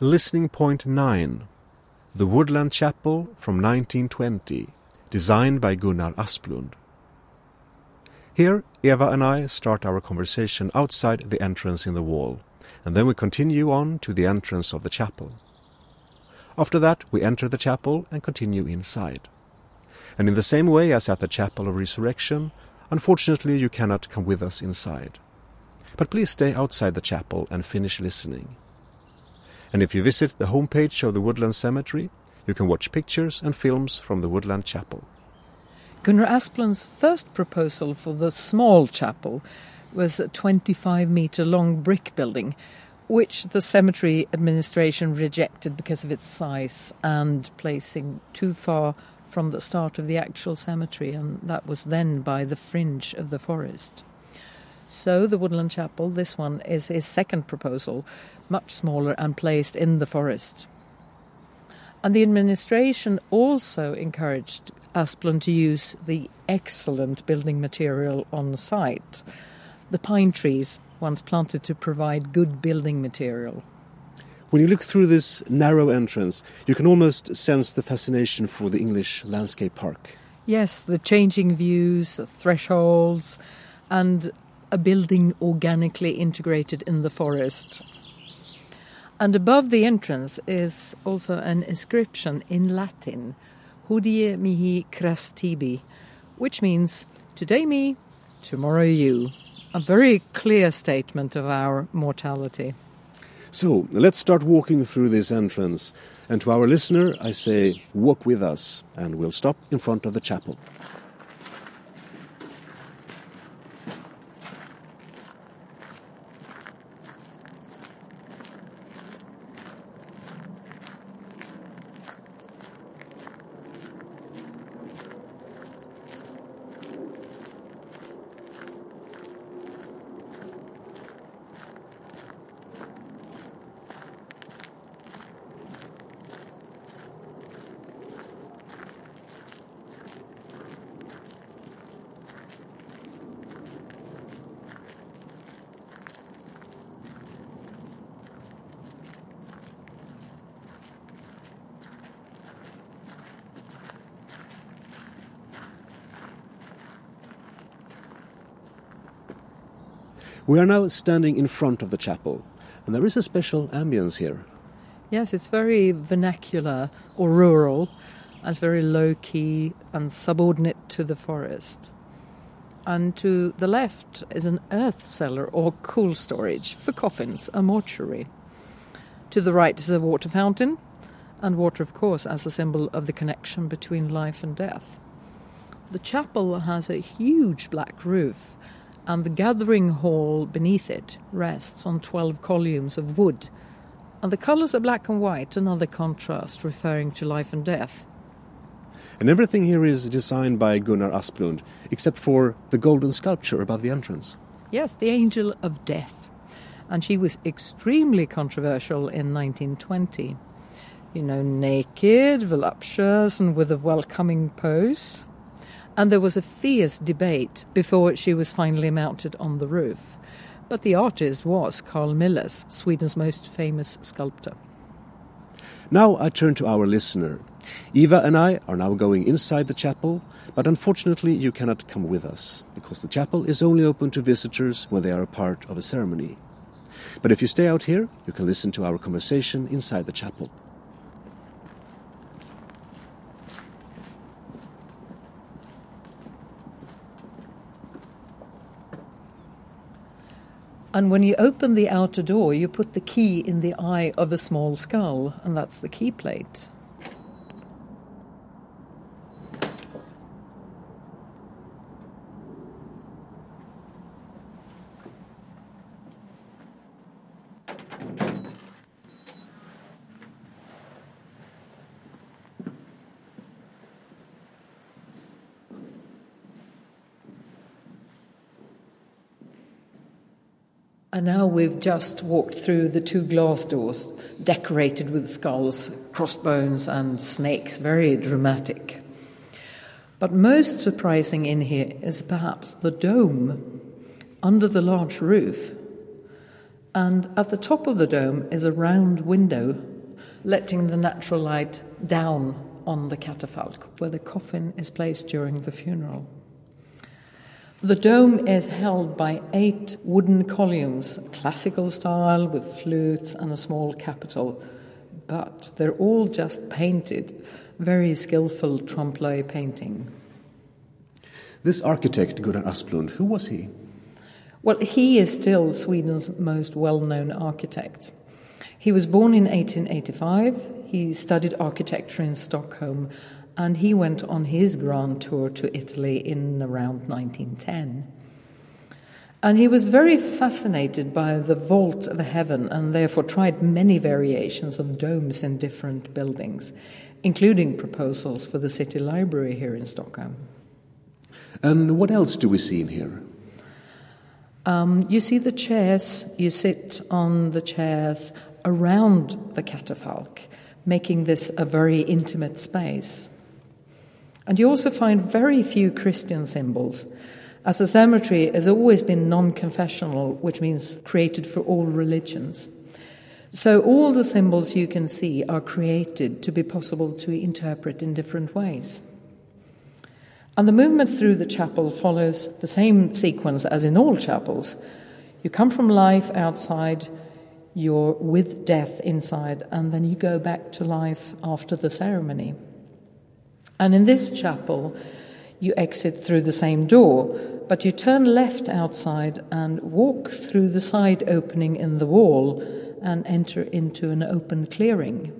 Listening Point 9 The Woodland Chapel from 1920, designed by Gunnar Asplund. Here, Eva and I start our conversation outside the entrance in the wall, and then we continue on to the entrance of the chapel. After that, we enter the chapel and continue inside. And in the same way as at the Chapel of Resurrection, unfortunately you cannot come with us inside. But please stay outside the chapel and finish listening. And if you visit the homepage of the Woodland Cemetery, you can watch pictures and films from the Woodland Chapel. Gunnar Asplund's first proposal for the small chapel was a 25 metre long brick building which the cemetery administration rejected because of its size and placing too far from the start of the actual cemetery, and that was then by the fringe of the forest. So, the Woodland Chapel, this one, is his second proposal, much smaller and placed in the forest. And the administration also encouraged Asplund to use the excellent building material on site, the pine trees once planted to provide good building material. When you look through this narrow entrance, you can almost sense the fascination for the English landscape park. Yes, the changing views, thresholds, and a building organically integrated in the forest. And above the entrance is also an inscription in Latin, Hodie mihi cras tibi, which means today me, tomorrow you a very clear statement of our mortality. So let's start walking through this entrance. And to our listener, I say, walk with us, and we'll stop in front of the chapel. We are now standing in front of the chapel, and there is a special ambience here. Yes, it's very vernacular or rural, and it's very low key and subordinate to the forest. And to the left is an earth cellar or cool storage for coffins, a mortuary. To the right is a water fountain, and water, of course, as a symbol of the connection between life and death. The chapel has a huge black roof and the gathering hall beneath it rests on 12 columns of wood. And the colours are black and white, another contrast referring to life and death. And everything here is designed by Gunnar Asplund, except for the golden sculpture above the entrance. Yes, the Angel of Death. And she was extremely controversial in 1920. You know, naked, voluptuous, and with a welcoming pose and there was a fierce debate before she was finally mounted on the roof. But the artist was Carl Milles, Sweden's most famous sculptor. Now I turn to our listener. Eva and I are now going inside the chapel, but unfortunately you cannot come with us, because the chapel is only open to visitors when they are a part of a ceremony. But if you stay out here, you can listen to our conversation inside the chapel. And when you open the outer door, you put the key in the eye of the small skull, and that's the key plate. And now we've just walked through the two glass doors decorated with skulls, crossbones, and snakes, very dramatic. But most surprising in here is perhaps the dome under the large roof. And at the top of the dome is a round window, letting the natural light down on the catafalque, where the coffin is placed during the funeral. The dome is held by eight wooden columns, classical style with flutes and a small capital, but they're all just painted, very skillful trompe l'oeil painting. This architect, Gunnar Asplund, who was he? Well, he is still Sweden's most well known architect. He was born in 1885. He studied architecture in Stockholm and he went on his grand tour to Italy in around 1910. And he was very fascinated by the vault of heaven and therefore tried many variations of domes in different buildings, including proposals for the city library here in Stockholm. And what else do we see in here? Um, you see the chairs, you sit on the chairs around the catafalque, making this a very intimate space. And you also find very few Christian symbols, as the cemetery has always been non confessional, which means created for all religions. So all the symbols you can see are created to be possible to interpret in different ways. And the movement through the chapel follows the same sequence as in all chapels. You come from life outside, you're with death inside, and then you go back to life after the ceremony. And in this chapel, you exit through the same door, but you turn left outside and walk through the side opening in the wall and enter into an open clearing.